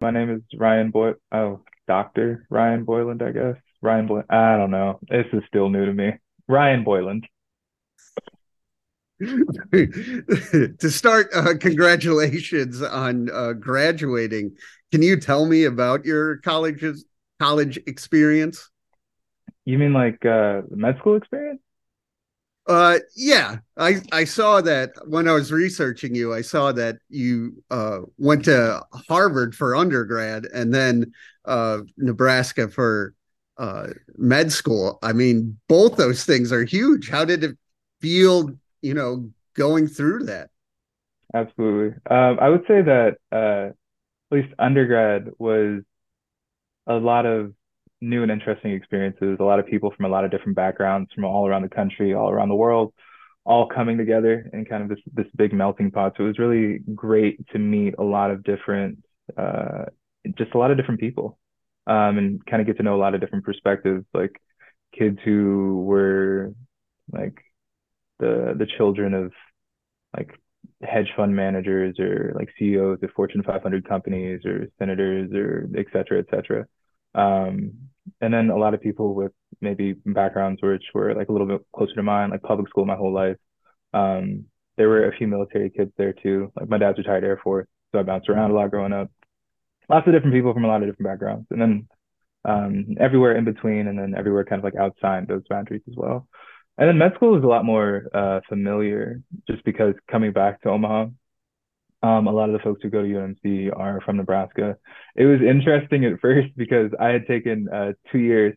my name is Ryan Boy. Oh, Doctor Ryan Boyland, I guess. Ryan Boy. I don't know. This is still new to me. Ryan Boyland. to start, uh, congratulations on uh, graduating. Can you tell me about your college's college experience? You mean like uh, med school experience? Uh, yeah, I I saw that when I was researching you. I saw that you uh, went to Harvard for undergrad and then uh, Nebraska for uh, med school. I mean, both those things are huge. How did it feel? You know, going through that. Absolutely. Um, I would say that uh, at least undergrad was a lot of new and interesting experiences. A lot of people from a lot of different backgrounds from all around the country, all around the world, all coming together in kind of this this big melting pot. So it was really great to meet a lot of different, uh, just a lot of different people, um, and kind of get to know a lot of different perspectives. Like kids who were like the the children of like hedge fund managers or like CEOs of Fortune 500 companies or senators or et cetera, et cetera. Um, and then a lot of people with maybe backgrounds which were like a little bit closer to mine, like public school my whole life. Um, there were a few military kids there too. Like my dad's retired Air Force, so I bounced around a lot growing up. Lots of different people from a lot of different backgrounds, and then um, everywhere in between, and then everywhere kind of like outside those boundaries as well. And then med school is a lot more uh, familiar, just because coming back to Omaha, um, a lot of the folks who go to UMC are from Nebraska. It was interesting at first because I had taken uh, two years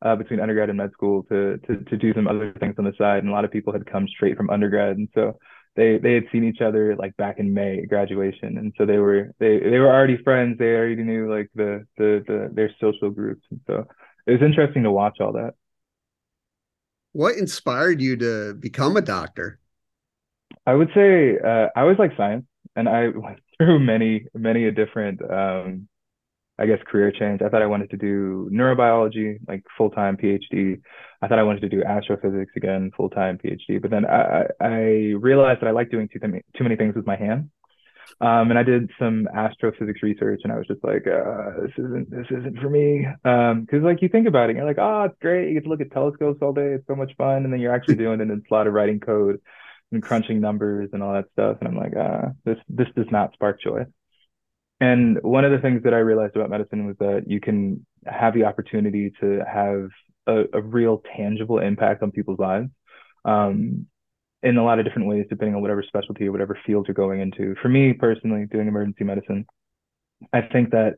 uh, between undergrad and med school to, to to do some other things on the side, and a lot of people had come straight from undergrad, and so they they had seen each other like back in May graduation, and so they were they they were already friends. They already knew like the the, the their social groups, and so it was interesting to watch all that. What inspired you to become a doctor? I would say uh, I always like science and I went through many, many a different, um, I guess, career change. I thought I wanted to do neurobiology, like full time PhD. I thought I wanted to do astrophysics again, full time PhD. But then I, I realized that I like doing too, too many things with my hands. Um, and I did some astrophysics research, and I was just like, uh, "This isn't this isn't for me." Because um, like you think about it, you're like, "Oh, it's great. You get to look at telescopes all day. It's so much fun." And then you're actually doing it, and it's a lot of writing code and crunching numbers and all that stuff. And I'm like, ah, this this does not spark joy. And one of the things that I realized about medicine was that you can have the opportunity to have a, a real tangible impact on people's lives um, in a lot of different ways, depending on whatever specialty or whatever field you're going into. For me personally, doing emergency medicine, I think that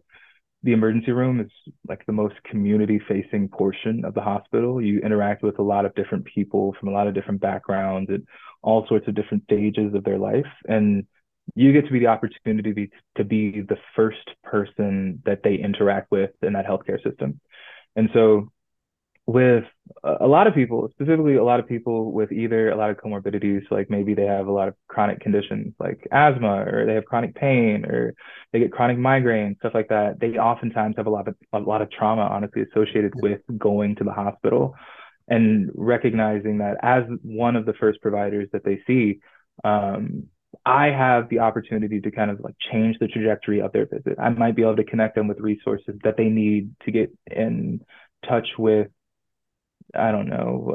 the emergency room is like the most community facing portion of the hospital. You interact with a lot of different people from a lot of different backgrounds and all sorts of different stages of their life. And you get to be the opportunity to be, to be the first person that they interact with in that healthcare system. And so with a lot of people, specifically a lot of people with either a lot of comorbidities, like maybe they have a lot of chronic conditions like asthma, or they have chronic pain, or they get chronic migraine, stuff like that. They oftentimes have a lot of a lot of trauma, honestly, associated with going to the hospital, and recognizing that as one of the first providers that they see, um, I have the opportunity to kind of like change the trajectory of their visit. I might be able to connect them with resources that they need to get in touch with I don't know,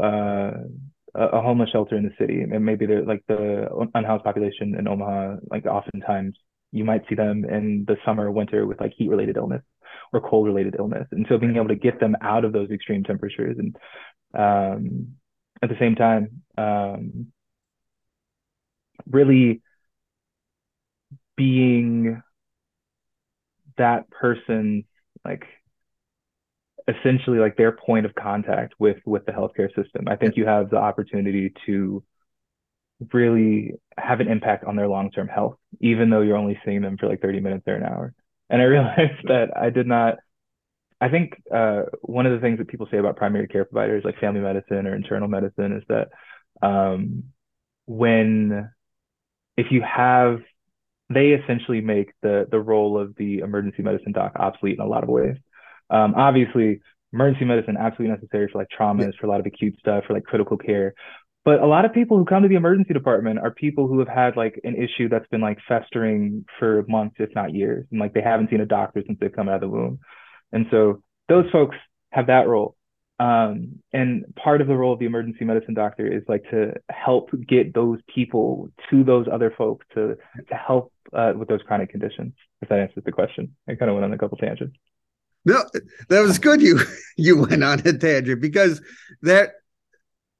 uh, a, homeless shelter in the city, and maybe they're like the unhoused population in Omaha. Like oftentimes, you might see them in the summer, or winter with like heat related illness or cold related illness, and so being able to get them out of those extreme temperatures and um, at the same time, um, really being that person's like essentially like their point of contact with with the healthcare system. I think you have the opportunity to really have an impact on their long-term health, even though you're only seeing them for like 30 minutes or an hour. And I realized that I did not. I think uh, one of the things that people say about primary care providers, like family medicine or internal medicine, is that um, when if you have they essentially make the the role of the emergency medicine doc obsolete in a lot of ways. Um, obviously, emergency medicine absolutely necessary for like traumas, yeah. for a lot of acute stuff, for like critical care. but a lot of people who come to the emergency department are people who have had like an issue that's been like festering for months, if not years, and like they haven't seen a doctor since they've come out of the womb. And so those folks have that role. Um, and part of the role of the emergency medicine doctor is like to help get those people to those other folks to to help uh, with those chronic conditions. If that answers the question, I kind of went on a couple tangents. No, that was good. You you went on a tangent because that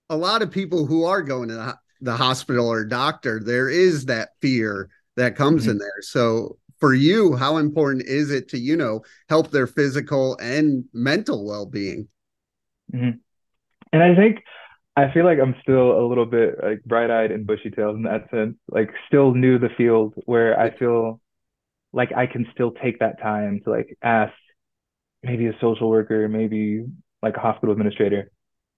a lot of people who are going to the, the hospital or doctor, there is that fear that comes mm-hmm. in there. So for you, how important is it to you know help their physical and mental well being? Mm-hmm. And I think I feel like I'm still a little bit like bright eyed and bushy tailed in that sense, like still new to the field where I feel like I can still take that time to like ask maybe a social worker, maybe like a hospital administrator,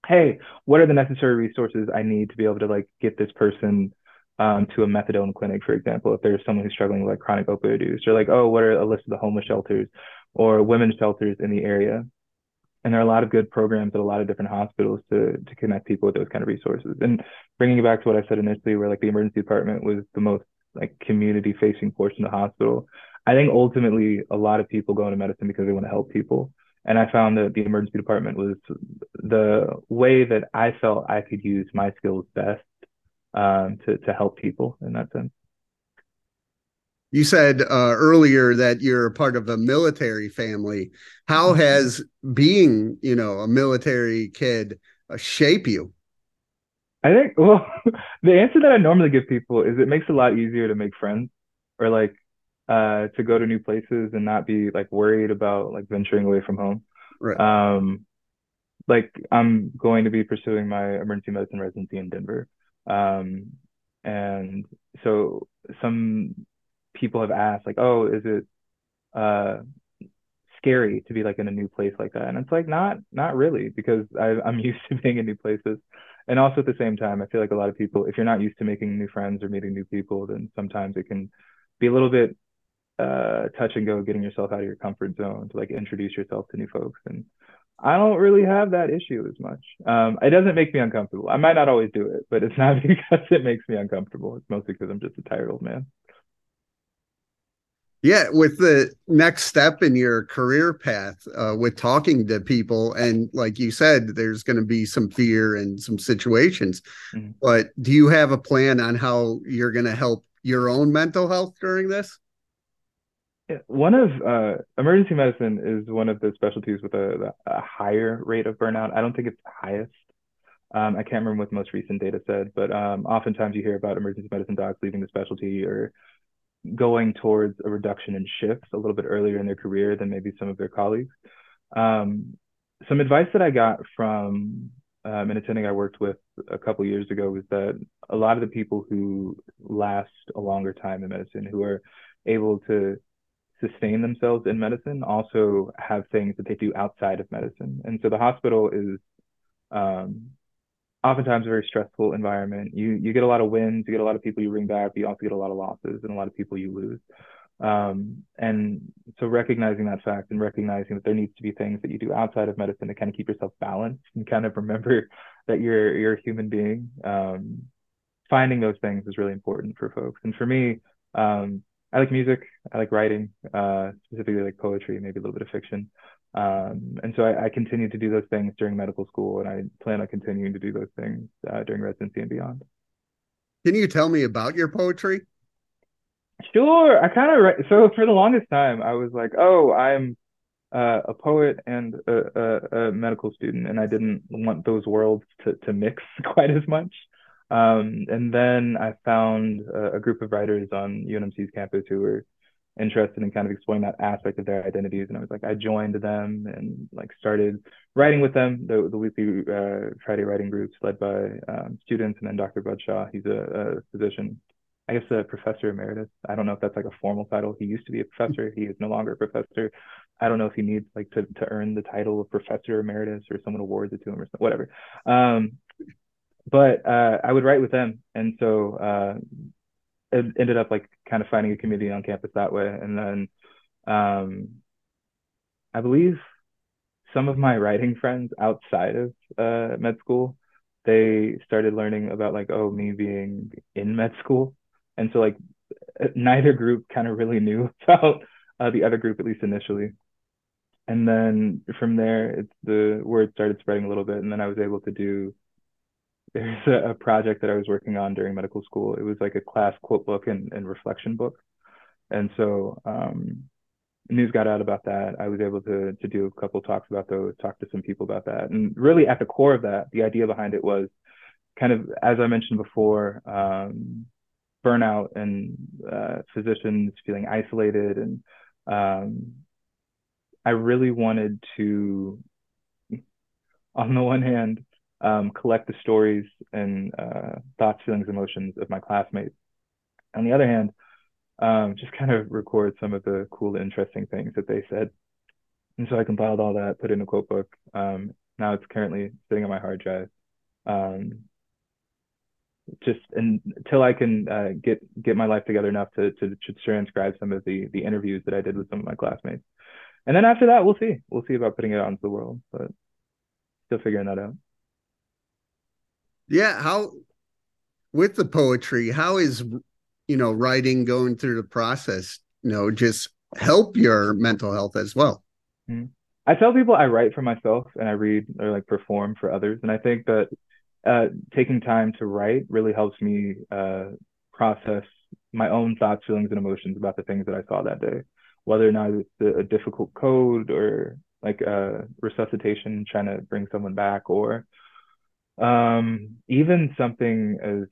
hey, what are the necessary resources I need to be able to like get this person um, to a methadone clinic, for example, if there's someone who's struggling with like chronic opioid use, or like, oh, what are a list of the homeless shelters or women's shelters in the area? and there are a lot of good programs at a lot of different hospitals to to connect people with those kind of resources. And bringing it back to what I said initially, where like the emergency department was the most like community facing portion of the hospital. I think ultimately a lot of people go into medicine because they want to help people. And I found that the emergency department was the way that I felt I could use my skills best um, to to help people in that sense. You said uh, earlier that you're part of a military family. How mm-hmm. has being, you know, a military kid uh, shape you? I think, well, the answer that I normally give people is it makes it a lot easier to make friends or like uh, to go to new places and not be like worried about like venturing away from home. Right. Um, like I'm going to be pursuing my emergency medicine residency in Denver. Um, and so some people have asked like, oh, is it uh scary to be like in a new place like that? And it's like not not really because I, I'm used to being in new places. And also at the same time, I feel like a lot of people, if you're not used to making new friends or meeting new people, then sometimes it can be a little bit uh, touch and go, getting yourself out of your comfort zone to like introduce yourself to new folks. And I don't really have that issue as much. Um, it doesn't make me uncomfortable. I might not always do it, but it's not because it makes me uncomfortable. It's mostly because I'm just a tired old man yeah with the next step in your career path uh, with talking to people and like you said there's going to be some fear and some situations mm-hmm. but do you have a plan on how you're going to help your own mental health during this one of uh, emergency medicine is one of the specialties with a, a, higher rate of burnout i don't think it's highest um, i can't remember what the most recent data said but um, oftentimes you hear about emergency medicine docs leaving the specialty or going towards a reduction in shifts a little bit earlier in their career than maybe some of their colleagues. Um, some advice that I got from um, an attending I worked with a couple years ago was that a lot of the people who last a longer time in medicine, who are able to sustain themselves in medicine, also have things that they do outside of medicine. And so the hospital is um, oftentimes a very stressful environment. You you get a lot of wins, you get a lot of people you bring back, but you also get a lot of losses and a lot of people you lose. Um, and so recognizing that fact and recognizing that there needs to be things that you do outside of medicine to kind of keep yourself balanced and kind of remember that you're you're a human being. Um, finding those things is really important for folks. And for me, um, I like music, I like writing, uh, specifically like poetry, maybe a little bit of fiction. Um, and so I, I continue to do those things during medical school, and I plan on continuing to do those things uh, during residency and beyond. Can you tell me about your poetry? Sure. I kind of re- so for the longest time I was like, oh, I'm uh, a poet and a, a, a, medical student, and I didn't want those worlds to to mix quite as much. Um, and then I found a, a, group of writers on UNMC's campus who were interested in kind of exploring that aspect of their identities. And I was like, I joined them and like started writing with them, the, the weekly uh, Friday writing groups led by um, students. And then Dr. Budshaw, he's a, a, physician, I guess a professor emeritus. I don't know if that's like a formal title. He used to be a professor. He is no longer a professor. I don't know if he needs like to, to earn the title of professor emeritus or someone awards it to him or something, whatever. Um, but uh, I would write with them. And so uh, it ended up like kind of finding a community on campus that way. And then um, I believe some of my writing friends outside of uh, med school they started learning about like oh me being in med school and so like neither group kind of really knew about uh, the other group at least initially and then from there it's the word started spreading a little bit and then i was able to do there's a, a project that i was working on during medical school. It was like a class quote book and, and reflection book. And so um, news got out about that. I was able to to do a couple talks about those talk to some people about that. And really at the core of that the idea behind it was kind of as i mentioned before um, burnout and uh, physicians feeling isolated and um, I really wanted to, on the one hand, um, collect the stories and uh, thoughts, feelings, emotions of my classmates. On the other hand, um, just kind of record some of the cool, interesting things that they said. And so I compiled all that, put in a quote book. Um, now it's currently sitting on my hard drive. Um, just until I can uh, get get my life together enough to, to to transcribe some of the the interviews that I did with some of my classmates. And then after that, we'll see. We'll see about putting it out into the world, but still figuring that out. Yeah, how with the poetry, how is you know writing going through the process? You know, just help your mental health as well. Mm-hmm. I tell people I write for myself and I read or like perform for others, and I think that uh, taking time to write really helps me uh, process my own thoughts, feelings, and emotions about the things that I saw that day, whether or not it's a, a difficult code or like a uh, resuscitation trying to bring someone back, or um, even something as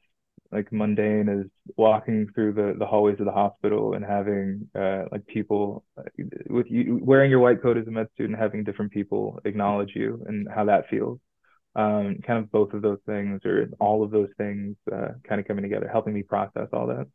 like mundane as walking through the, the hallways of the hospital and having uh, like people uh, with you wearing your white coat as a med student, having different people acknowledge you and how that feels um, kind of both of those things or all of those things uh, kind of coming together, helping me process all that.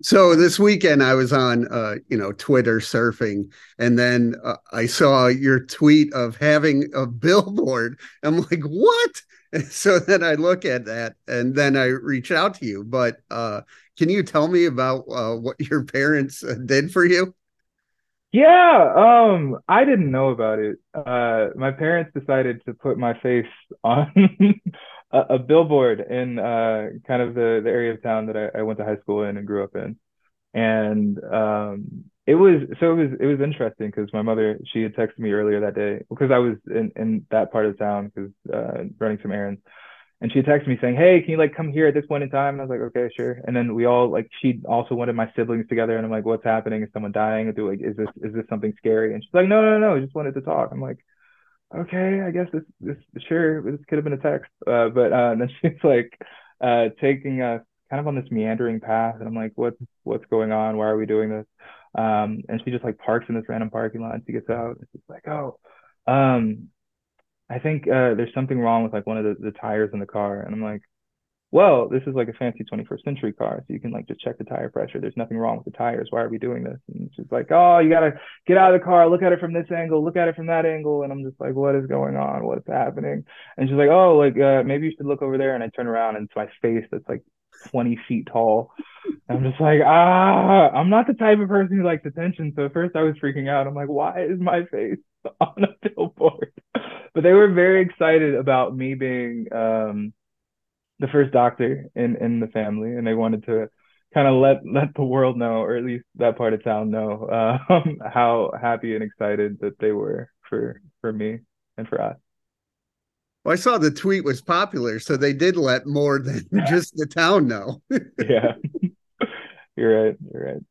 So this weekend I was on, uh, you know, Twitter surfing, and then uh, I saw your tweet of having a billboard. I'm like, what? And so then I look at that, and then I reach out to you. But uh, can you tell me about uh, what your parents uh, did for you? Yeah, um, I didn't know about it. Uh, my parents decided to put my face on a, billboard in uh, kind of the, the area of town that I, I, went to high school in and grew up in. And um, it was so it was it was interesting because my mother she had texted me earlier that day because I was in in that part of town because uh, running some errands and she texted me saying, "Hey, can you like come here at this point in time?" And I was like, "Okay, sure." And then we all like she also wanted my siblings together, and I'm like, "What's happening? Is someone dying? Do like is this is this something scary?" And she's like, "No, no, no, just wanted to talk." I'm like, "Okay, I guess this this sure this could have been a text." Uh, but uh, then she's like uh, taking us kind of on this meandering path, and I'm like, "What's what's going on? Why are we doing this?" Um, and she just like parks in this random parking lot. And she gets out. And she's like, "Oh." Um, I think uh, there's something wrong with like one of the, the tires in the car. And I'm like, well, this is like a fancy 21st century car. So you can like just check the tire pressure. There's nothing wrong with the tires. Why are we doing this? And she's like, oh, you got to get out of the car, look at it from this angle, look at it from that angle. And I'm just like, what is going on? What's happening? And she's like, oh, like uh, maybe you should look over there. And I turn around and it's my face that's like 20 feet tall. I'm just like, ah, I'm not the type of person who likes attention. So at first I was freaking out. I'm like, why is my face on a billboard? but they were very excited about me being um, the first doctor in in the family, and they wanted to kind of let let the world know, or at least that part of town know, um, how happy and excited that they were for for me and for us. Well, I saw the tweet was popular, so they did let more than just the town know. yeah, you're right. You're right.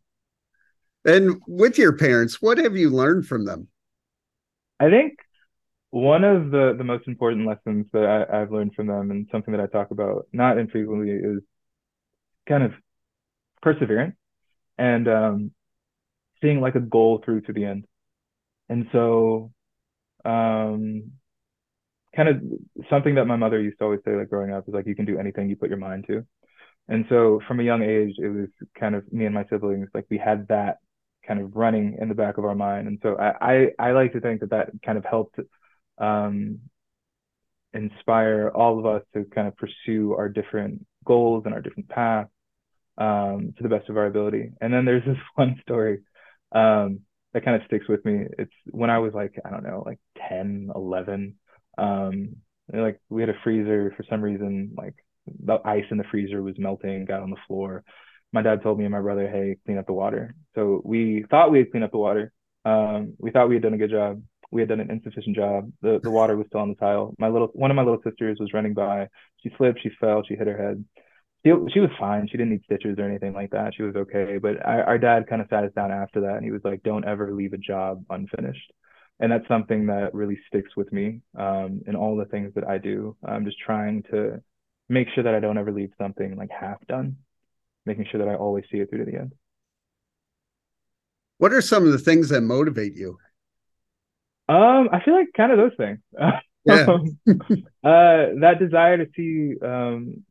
And with your parents, what have you learned from them? I think one of the the most important lessons that I, I've learned from them, and something that I talk about not infrequently, is kind of perseverance and um, seeing like a goal through to the end. And so, um, kind of something that my mother used to always say, like growing up, is like you can do anything you put your mind to. And so, from a young age, it was kind of me and my siblings, like we had that kind of running in the back of our mind. And so, I I, I like to think that that kind of helped um, inspire all of us to kind of pursue our different goals and our different paths um, to the best of our ability. And then there's this one story um, that kind of sticks with me. It's when I was like, I don't know, like 10, 11. Um, like we had a freezer for some reason, like the ice in the freezer was melting, got on the floor. My dad told me and my brother, "Hey, clean up the water." So we thought we had cleaned up the water. Um, we thought we had done a good job. We had done an insufficient job. The the water was still on the tile. My little one of my little sisters was running by. She slipped. She fell. She hit her head. She, she was fine. She didn't need stitches or anything like that. She was okay. But I, our dad kind of sat us down after that, and he was like, "Don't ever leave a job unfinished." And that's something that really sticks with me um, in all the things that I do. I'm just trying to make sure that I don't ever leave something like half done, making sure that I always see it through to the end. What are some of the things that motivate you? Um, I feel like kind of those things. Yeah. um, uh, that desire to see um,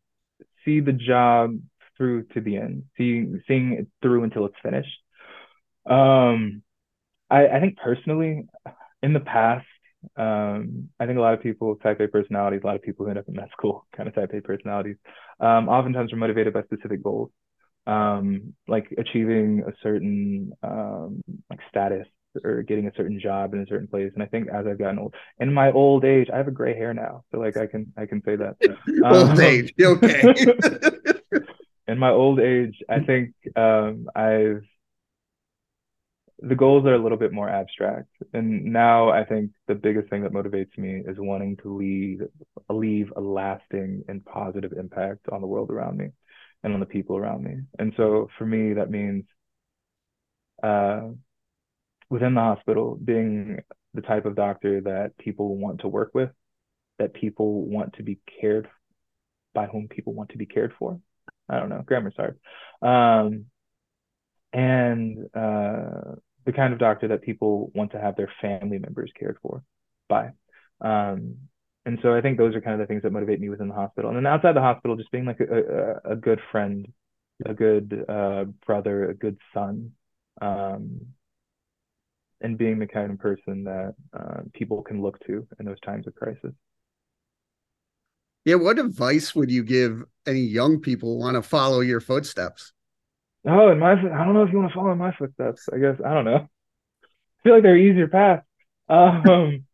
see the job through to the end, seeing seeing it through until it's finished. Um, I I think personally, in the past, um, I think a lot of people type A personalities, a lot of people who end up in med school kind of type A personalities, um, oftentimes are motivated by specific goals, um, like achieving a certain um, like status or getting a certain job in a certain place. And I think as I've gotten old, in my old age, I have a gray hair now, so like I can I can say that. old um, age, okay. in my old age, I think um, I've the goals are a little bit more abstract. And now I think the biggest thing that motivates me is wanting to leave leave a lasting and positive impact on the world around me and on the people around me. And so for me, that means uh, within the hospital, being the type of doctor that people want to work with, that people want to be cared by whom people want to be cared for. I don't know, grammar's hard. Um, and uh, the kind of doctor that people want to have their family members cared for by. Um, and so I think those are kind of the things that motivate me within the hospital. And then outside the hospital, just being like a, a, a good friend, a good uh, brother, a good son, um, and being the kind of person that uh, people can look to in those times of crisis. Yeah, what advice would you give any young people want to follow your footsteps? Oh, in my, I don't know if you want to follow my footsteps. I guess I don't know. I feel like they're easier paths. Um,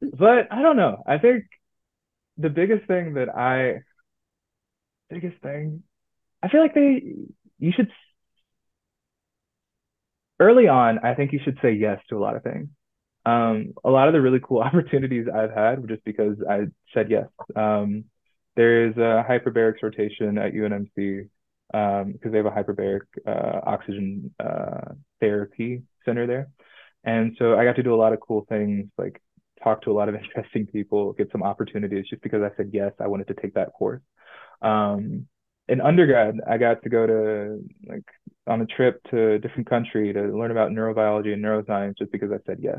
but I don't know. I think the biggest thing that I, biggest thing, I feel like they, you should early on, I think you should say yes to a lot of things. Um, a lot of the really cool opportunities I've had were just because I said yes. Um, there's a hyperbaric rotation at UNMC because um, they have a hyperbaric uh, oxygen uh, therapy center there. And so I got to do a lot of cool things, like talk to a lot of interesting people, get some opportunities just because I said yes, I wanted to take that course. Um, in undergrad, I got to go to like on a trip to a different country to learn about neurobiology and neuroscience just because I said yes.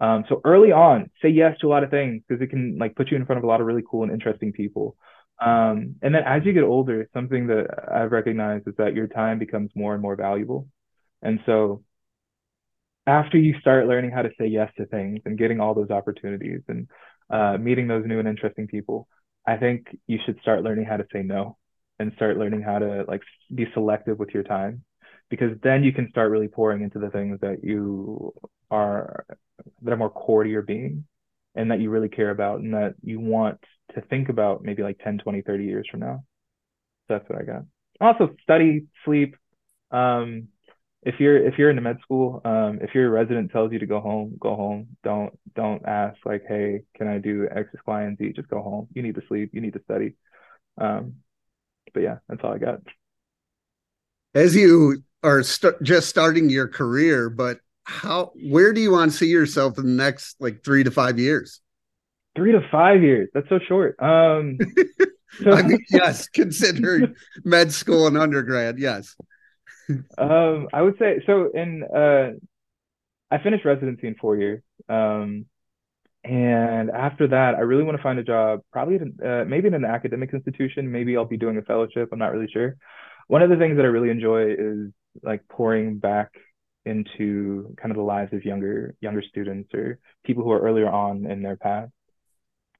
Um, so early on, say yes to a lot of things because it can like put you in front of a lot of really cool and interesting people. Um, and then as you get older, something that I've recognized is that your time becomes more and more valuable. And so after you start learning how to say yes to things and getting all those opportunities and uh, meeting those new and interesting people, I think you should start learning how to say no and start learning how to like be selective with your time because then you can start really pouring into the things that you are that are more core to your being and that you really care about and that you want to think about maybe like 10 20 30 years from now. So that's what i got. Also study sleep. Um, if you're if you're in the med school um, if your resident tells you to go home go home. Don't don't ask like hey can i do x y and z? Just go home. You need to sleep. You need to study. Um, but yeah that's all i got. As you are st- just starting your career but how where do you want to see yourself in the next like three to five years? Three to five years. That's so short. Um so, i mean yes considering med school and undergrad yes. Um i would say so in uh i finished residency in four years. Um and after that i really want to find a job probably uh, maybe in an academic institution maybe i'll be doing a fellowship i'm not really sure one of the things that i really enjoy is like pouring back into kind of the lives of younger younger students or people who are earlier on in their path.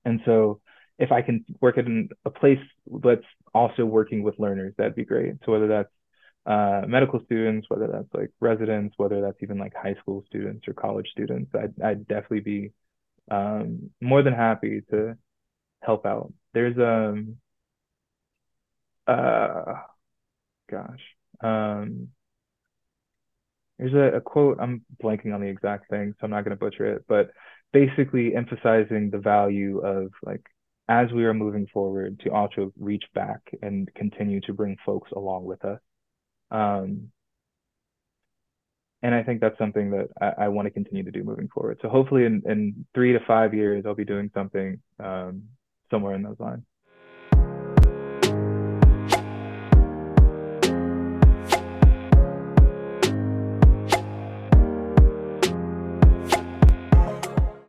And so if I can work in a place that's also working with learners, that'd be great. So whether that's uh, medical students, whether that's like residents, whether that's even like high school students or college students, I'd, I'd definitely be um, more than happy to help out. There's um uh gosh um there's a, a quote I'm blanking on the exact thing, so I'm not going to butcher it, but basically emphasizing the value of like as we are moving forward to also reach back and continue to bring folks along with us. Um, and I think that's something that I, I want to continue to do moving forward. So hopefully in, in three to five years, I'll be doing something um, somewhere in those lines.